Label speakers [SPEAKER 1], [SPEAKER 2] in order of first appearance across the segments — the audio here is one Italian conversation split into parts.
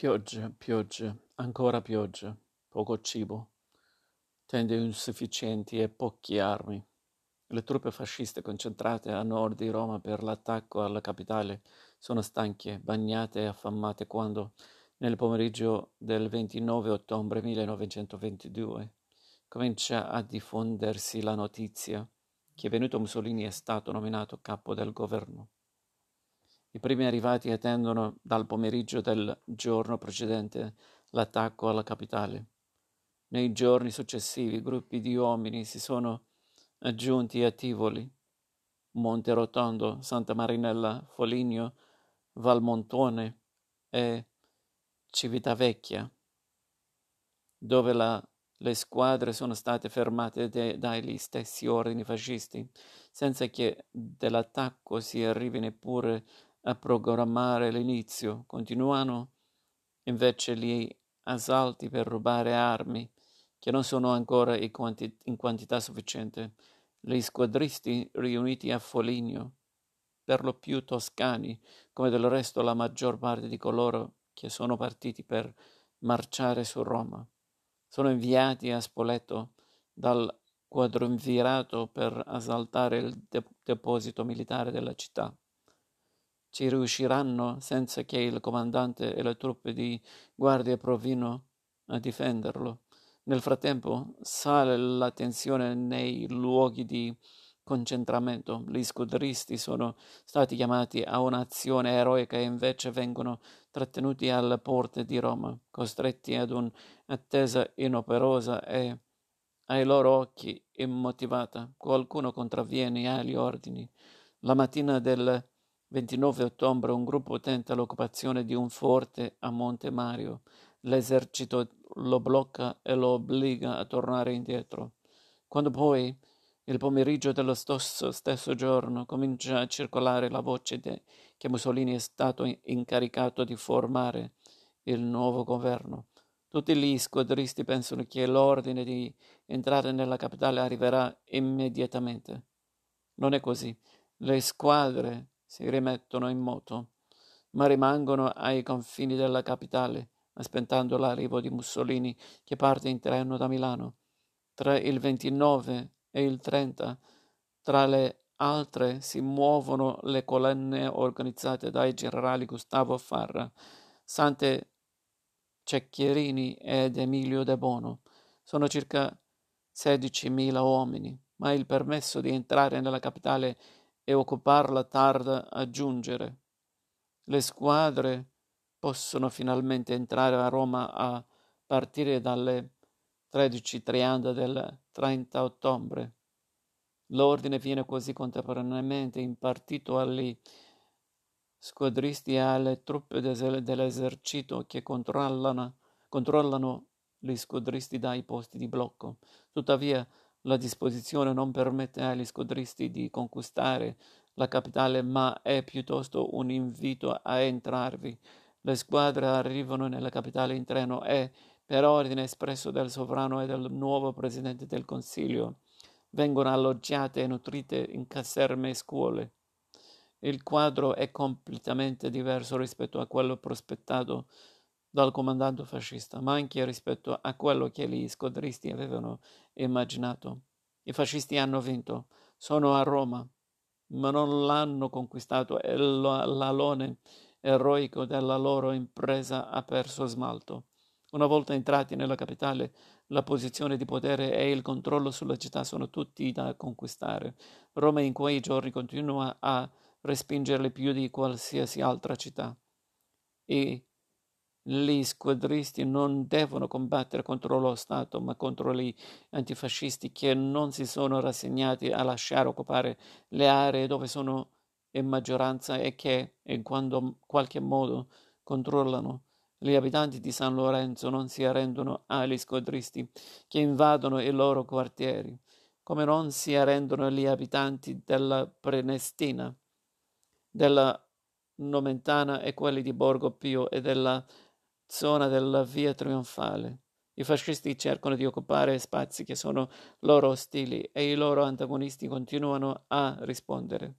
[SPEAKER 1] Pioggia, pioggia, ancora pioggia, poco cibo, tende insufficienti e poche armi. Le truppe fasciste concentrate a nord di Roma per l'attacco alla capitale sono stanche, bagnate e affamate quando, nel pomeriggio del 29 ottobre 1922, comincia a diffondersi la notizia che Benito Mussolini è stato nominato capo del governo. I primi arrivati attendono dal pomeriggio del giorno precedente l'attacco alla capitale. Nei giorni successivi gruppi di uomini si sono aggiunti a Tivoli, Monte Rotondo, Santa Marinella, Foligno, Valmontone e Civitavecchia, dove la, le squadre sono state fermate de, dagli stessi ordini fascisti, senza che dell'attacco si arrivi neppure a programmare l'inizio, continuano invece gli assalti per rubare armi che non sono ancora in, quanti- in quantità sufficiente. Gli squadristi riuniti a Foligno, per lo più toscani, come del resto la maggior parte di coloro che sono partiti per marciare su Roma, sono inviati a Spoleto dal quadrumvirato per assaltare il de- deposito militare della città ci riusciranno senza che il comandante e le truppe di guardia provino a difenderlo. Nel frattempo sale la tensione nei luoghi di concentramento. Gli scuderisti sono stati chiamati a un'azione eroica e invece vengono trattenuti alle porte di Roma, costretti ad un'attesa inoperosa e ai loro occhi immotivata. Qualcuno contravviene agli ordini. La mattina del 29 ottobre un gruppo tenta l'occupazione di un forte a Monte Mario. L'esercito lo blocca e lo obbliga a tornare indietro. Quando poi, il pomeriggio dello stesso, stesso giorno, comincia a circolare la voce de, che Mussolini è stato incaricato di formare il nuovo governo, tutti gli squadristi pensano che l'ordine di entrare nella capitale arriverà immediatamente. Non è così. Le squadre si rimettono in moto, ma rimangono ai confini della capitale, aspettando l'arrivo di Mussolini che parte in treno da Milano. Tra il 29 e il 30, tra le altre, si muovono le colonne organizzate dai generali Gustavo Farra, Sante Cecchierini ed Emilio De Bono. Sono circa 16.000 uomini, ma il permesso di entrare nella capitale e occuparla tarda a giungere. Le squadre possono finalmente entrare a Roma a partire dalle 13.30 del 30 ottobre. L'ordine viene così contemporaneamente impartito agli squadristi e alle truppe dell'esercito che controllano, controllano gli squadristi dai posti di blocco. Tuttavia, la disposizione non permette agli squadristi di conquistare la capitale, ma è piuttosto un invito a entrarvi. Le squadre arrivano nella capitale in treno e, per ordine espresso del sovrano e del nuovo presidente del Consiglio, vengono alloggiate e nutrite in caserme e scuole. Il quadro è completamente diverso rispetto a quello prospettato dal comandante fascista, ma anche rispetto a quello che gli squadristi avevano immaginato. I fascisti hanno vinto, sono a Roma, ma non l'hanno conquistato e l'alone eroico della loro impresa ha perso smalto. Una volta entrati nella capitale, la posizione di potere e il controllo sulla città sono tutti da conquistare. Roma in quei giorni continua a respingerli più di qualsiasi altra città. E gli squadristi non devono combattere contro lo Stato, ma contro gli antifascisti che non si sono rassegnati a lasciare occupare le aree dove sono in maggioranza e che, in qualche modo, controllano. Gli abitanti di San Lorenzo non si arrendono agli squadristi che invadono i loro quartieri, come non si arrendono gli abitanti della Prenestina, della Nomentana e quelli di Borgo Pio e della zona della via trionfale. I fascisti cercano di occupare spazi che sono loro ostili e i loro antagonisti continuano a rispondere.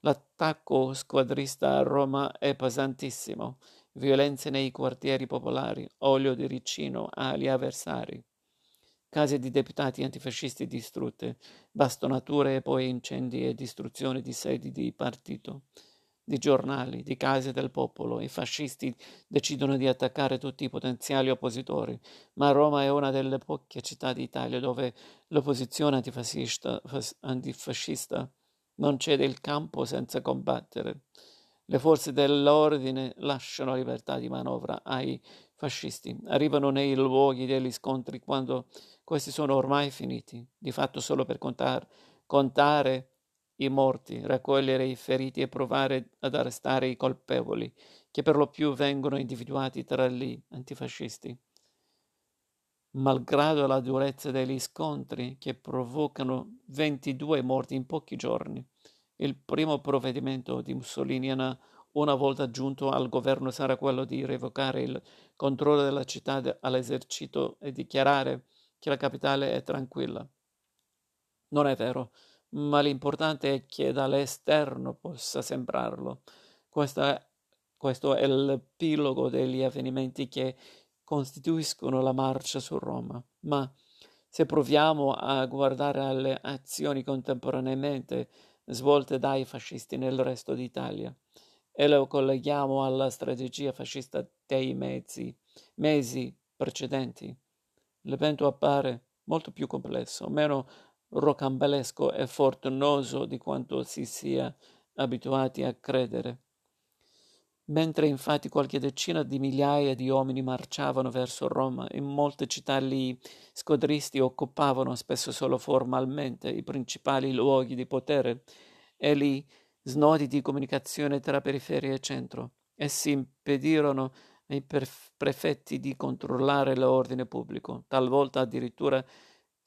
[SPEAKER 1] L'attacco squadrista a Roma è pesantissimo. violenze nei quartieri popolari, olio di ricino agli avversari, case di deputati antifascisti distrutte, bastonature e poi incendi e distruzione di sedi di partito di giornali, di case del popolo. I fascisti decidono di attaccare tutti i potenziali oppositori, ma Roma è una delle poche città d'Italia dove l'opposizione antifascista, antifascista non cede il campo senza combattere. Le forze dell'ordine lasciano libertà di manovra ai fascisti, arrivano nei luoghi degli scontri quando questi sono ormai finiti, di fatto solo per contare, contare i morti, raccogliere i feriti e provare ad arrestare i colpevoli, che per lo più vengono individuati tra gli antifascisti. Malgrado la durezza degli scontri che provocano 22 morti in pochi giorni, il primo provvedimento di Mussolini una volta giunto al governo sarà quello di revocare il controllo della città all'esercito e dichiarare che la capitale è tranquilla. Non è vero ma l'importante è che dall'esterno possa sembrarlo. Questa, questo è l'epilogo degli avvenimenti che costituiscono la marcia su Roma. Ma se proviamo a guardare alle azioni contemporaneamente svolte dai fascisti nel resto d'Italia e lo colleghiamo alla strategia fascista dei mezzi, mesi precedenti, l'evento appare molto più complesso, meno rocambolesco e fortunoso di quanto si sia abituati a credere. Mentre infatti qualche decina di migliaia di uomini marciavano verso Roma, in molte città gli squadristi occupavano, spesso solo formalmente, i principali luoghi di potere e gli snodi di comunicazione tra periferia e centro. Essi impedirono ai prefetti di controllare l'ordine pubblico, talvolta addirittura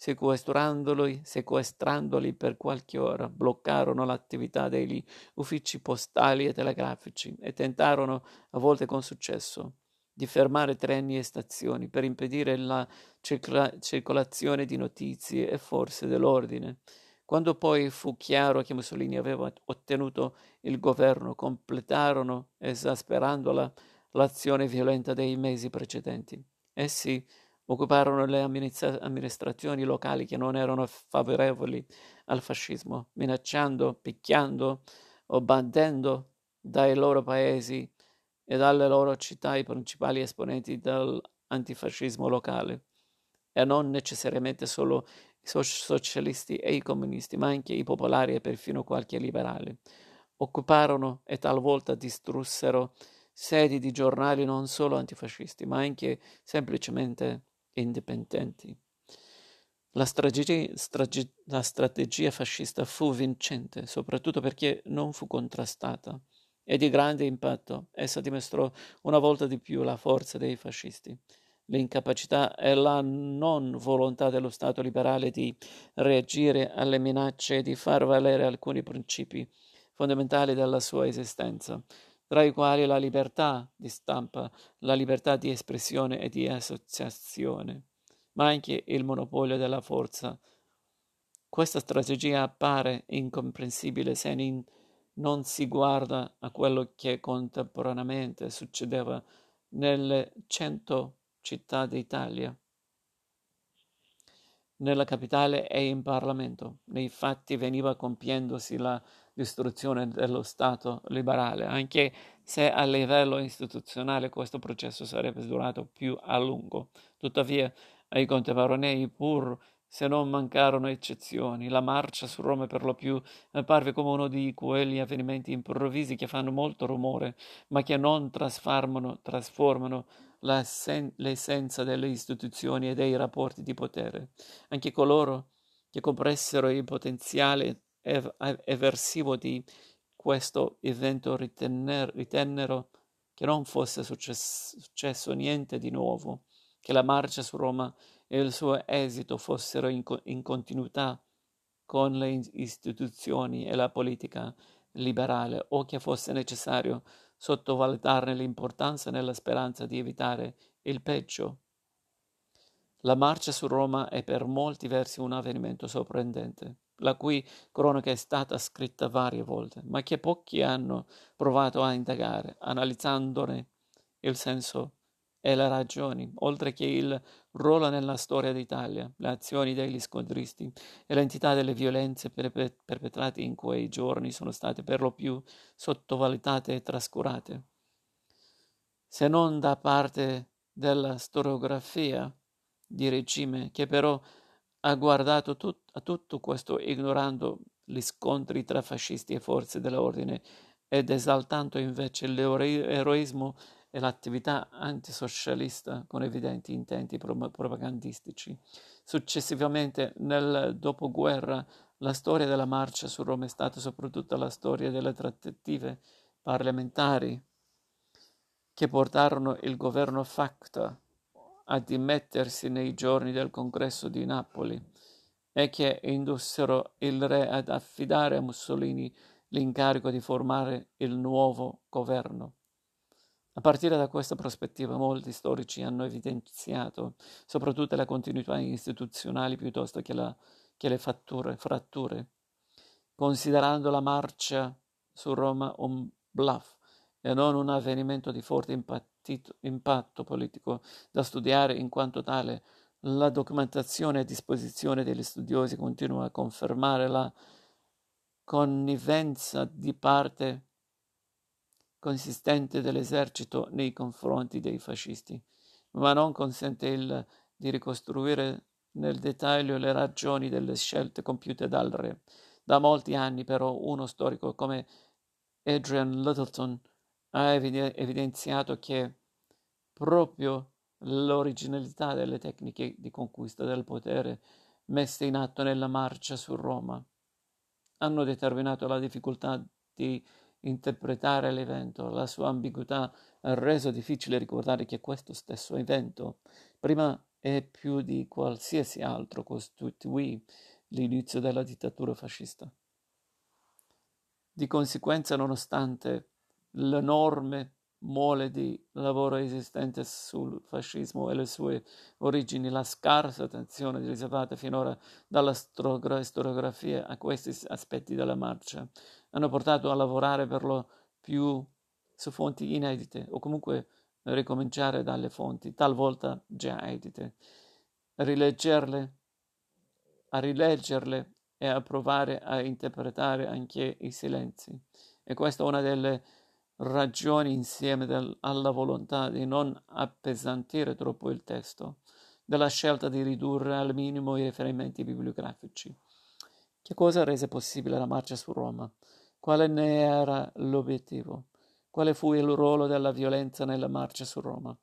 [SPEAKER 1] sequestrandoli, sequestrandoli per qualche ora, bloccarono l'attività degli uffici postali e telegrafici e tentarono, a volte con successo, di fermare treni e stazioni per impedire la circola- circolazione di notizie e forze dell'ordine. Quando poi fu chiaro che Mussolini aveva ottenuto il governo, completarono, esasperandola, l'azione violenta dei mesi precedenti. Essi occuparono le amministrazioni locali che non erano favorevoli al fascismo, minacciando, picchiando o bandendo dai loro paesi e dalle loro città i principali esponenti dell'antifascismo locale, e non necessariamente solo i socialisti e i comunisti, ma anche i popolari e perfino qualche liberale. Occuparono e talvolta distrussero sedi di giornali non solo antifascisti, ma anche semplicemente indipendenti. La strategia, strage, la strategia fascista fu vincente, soprattutto perché non fu contrastata e di grande impatto. Essa dimostrò una volta di più la forza dei fascisti, l'incapacità e la non volontà dello Stato liberale di reagire alle minacce e di far valere alcuni principi fondamentali della sua esistenza, tra i quali la libertà di stampa, la libertà di espressione e di associazione, ma anche il monopolio della forza. Questa strategia appare incomprensibile se in, non si guarda a quello che contemporaneamente succedeva nelle cento città d'Italia, nella capitale e in Parlamento. Nei fatti veniva compiendosi la distruzione dello Stato liberale, anche se a livello istituzionale questo processo sarebbe durato più a lungo. Tuttavia, ai contemporanei, pur se non mancarono eccezioni, la marcia su Roma per lo più apparve come uno di quegli avvenimenti improvvisi che fanno molto rumore, ma che non trasformano, trasformano l'essenza delle istituzioni e dei rapporti di potere. Anche coloro che compressero il potenziale eversivo di questo evento ritenner, ritennero che non fosse successo, successo niente di nuovo, che la marcia su Roma e il suo esito fossero in, in continuità con le istituzioni e la politica liberale o che fosse necessario sottovalutarne l'importanza nella speranza di evitare il peggio. La marcia su Roma è per molti versi un avvenimento sorprendente la cui cronaca è stata scritta varie volte, ma che pochi hanno provato a indagare, analizzandone il senso e le ragioni, oltre che il ruolo nella storia d'Italia, le azioni degli squadristi e l'entità delle violenze perpetrate in quei giorni sono state per lo più sottovalutate e trascurate. Se non da parte della storiografia di regime, che però ha guardato tut- a tutto questo ignorando gli scontri tra fascisti e forze dell'ordine ed esaltando invece l'eroismo e l'attività antisocialista con evidenti intenti propagandistici. Successivamente, nel dopoguerra, la storia della marcia su Roma è stata soprattutto la storia delle trattative parlamentari che portarono il governo Facta a dimettersi nei giorni del congresso di Napoli e che indussero il re ad affidare a Mussolini l'incarico di formare il nuovo governo. A partire da questa prospettiva molti storici hanno evidenziato soprattutto le continuità istituzionali piuttosto che, la, che le fatture, fratture, considerando la marcia su Roma un bluff e non un avvenimento di forte impatto politico da studiare in quanto tale. La documentazione a disposizione degli studiosi continua a confermare la connivenza di parte consistente dell'esercito nei confronti dei fascisti, ma non consente il, di ricostruire nel dettaglio le ragioni delle scelte compiute dal re. Da molti anni però uno storico come Adrian Littleton ha evidenziato che proprio l'originalità delle tecniche di conquista del potere messe in atto nella marcia su Roma hanno determinato la difficoltà di interpretare l'evento. La sua ambiguità ha reso difficile ricordare che questo stesso evento, prima e più di qualsiasi altro, costituì l'inizio della dittatura fascista. Di conseguenza, nonostante l'enorme mole di lavoro esistente sul fascismo e le sue origini, la scarsa attenzione riservata finora dalla storiografia a questi aspetti della marcia hanno portato a lavorare per lo più su fonti inedite o comunque ricominciare dalle fonti, talvolta già edite, rileggerle, a rileggerle e a provare a interpretare anche i silenzi. E questa è una delle ragioni insieme del, alla volontà di non appesantire troppo il testo, della scelta di ridurre al minimo i riferimenti bibliografici. Che cosa rese possibile la marcia su Roma? Quale ne era l'obiettivo? Quale fu il ruolo della violenza nella marcia su Roma?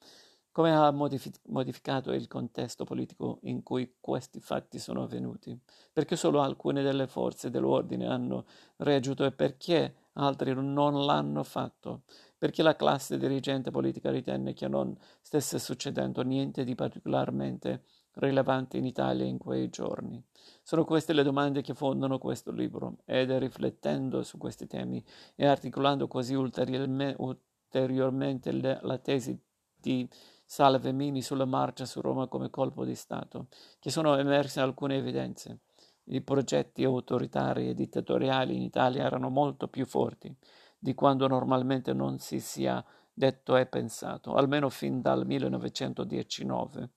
[SPEAKER 1] Come ha modific- modificato il contesto politico in cui questi fatti sono avvenuti? Perché solo alcune delle forze dell'ordine hanno reagito e perché altri non l'hanno fatto? Perché la classe dirigente politica ritenne che non stesse succedendo niente di particolarmente rilevante in Italia in quei giorni. Sono queste le domande che fondano questo libro ed riflettendo su questi temi e articolando così ulteriormente le, la tesi di Salve Mini sulla marcia su Roma come colpo di Stato, che sono emerse alcune evidenze. I progetti autoritari e dittatoriali in Italia erano molto più forti di quando normalmente non si sia detto e pensato, almeno fin dal 1919.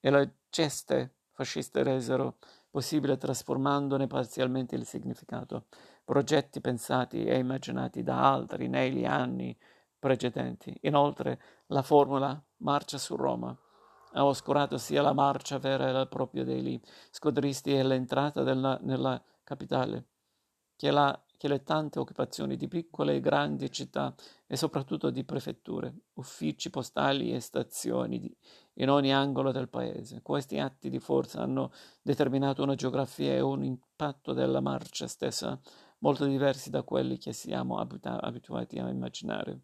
[SPEAKER 1] E le geste fasciste resero possibile trasformandone parzialmente il significato, progetti pensati e immaginati da altri negli anni precedenti. Inoltre la formula marcia su Roma ha oscurato sia la marcia vera e propria degli squadristi e l'entrata della, nella capitale, che, la, che le tante occupazioni di piccole e grandi città e soprattutto di prefetture, uffici postali e stazioni di, in ogni angolo del paese. Questi atti di forza hanno determinato una geografia e un impatto della marcia stessa molto diversi da quelli che siamo abita- abituati a immaginare.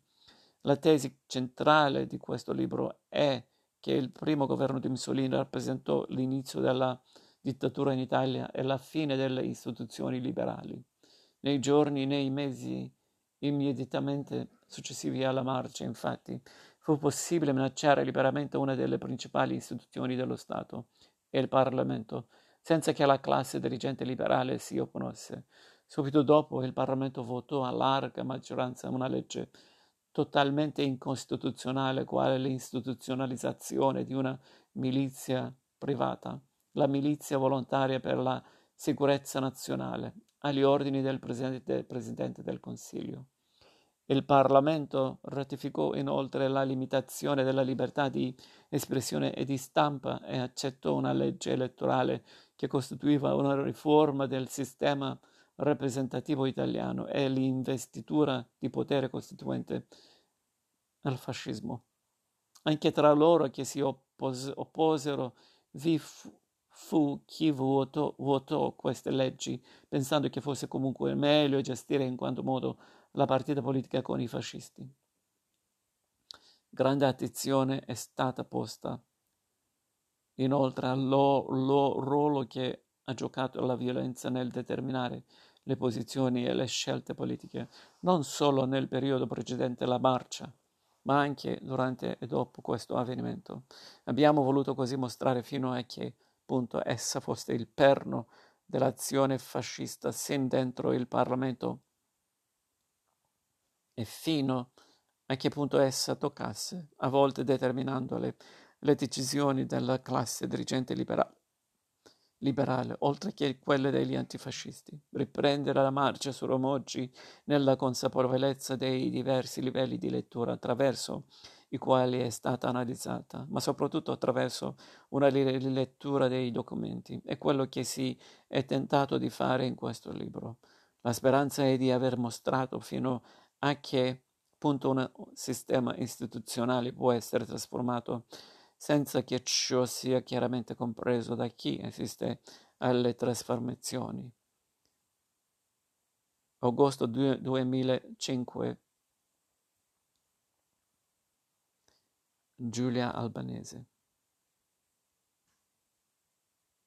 [SPEAKER 1] La tesi centrale di questo libro è che il primo governo di Mussolini rappresentò l'inizio della dittatura in Italia e la fine delle istituzioni liberali. Nei giorni, nei mesi immediatamente successivi alla marcia, infatti, fu possibile minacciare liberamente una delle principali istituzioni dello Stato, il Parlamento, senza che la classe dirigente liberale si opponesse. Subito dopo il Parlamento votò a larga maggioranza una legge totalmente incostituzionale quale l'istituzionalizzazione di una milizia privata, la milizia volontaria per la sicurezza nazionale, agli ordini del Presidente, Presidente del Consiglio. Il Parlamento ratificò inoltre la limitazione della libertà di espressione e di stampa e accettò una legge elettorale che costituiva una riforma del sistema rappresentativo italiano e l'investitura di potere costituente al fascismo. Anche tra loro che si oppos- opposero vi fu, fu chi votò, votò queste leggi pensando che fosse comunque meglio gestire in quanto modo la partita politica con i fascisti. Grande attenzione è stata posta inoltre al ruolo che ha giocato la violenza nel determinare le posizioni e le scelte politiche, non solo nel periodo precedente la marcia, ma anche durante e dopo questo avvenimento. Abbiamo voluto così mostrare fino a che punto essa fosse il perno dell'azione fascista sin dentro il Parlamento e fino a che punto essa toccasse, a volte determinando le, le decisioni della classe dirigente liberale liberale, oltre che quelle degli antifascisti. Riprendere la marcia su Romoggi nella consapevolezza dei diversi livelli di lettura attraverso i quali è stata analizzata, ma soprattutto attraverso una rilettura dei documenti. È quello che si è tentato di fare in questo libro. La speranza è di aver mostrato fino a che punto un sistema istituzionale può essere trasformato senza che ciò sia chiaramente compreso da chi assiste alle trasformazioni. Agosto 2005 Giulia Albanese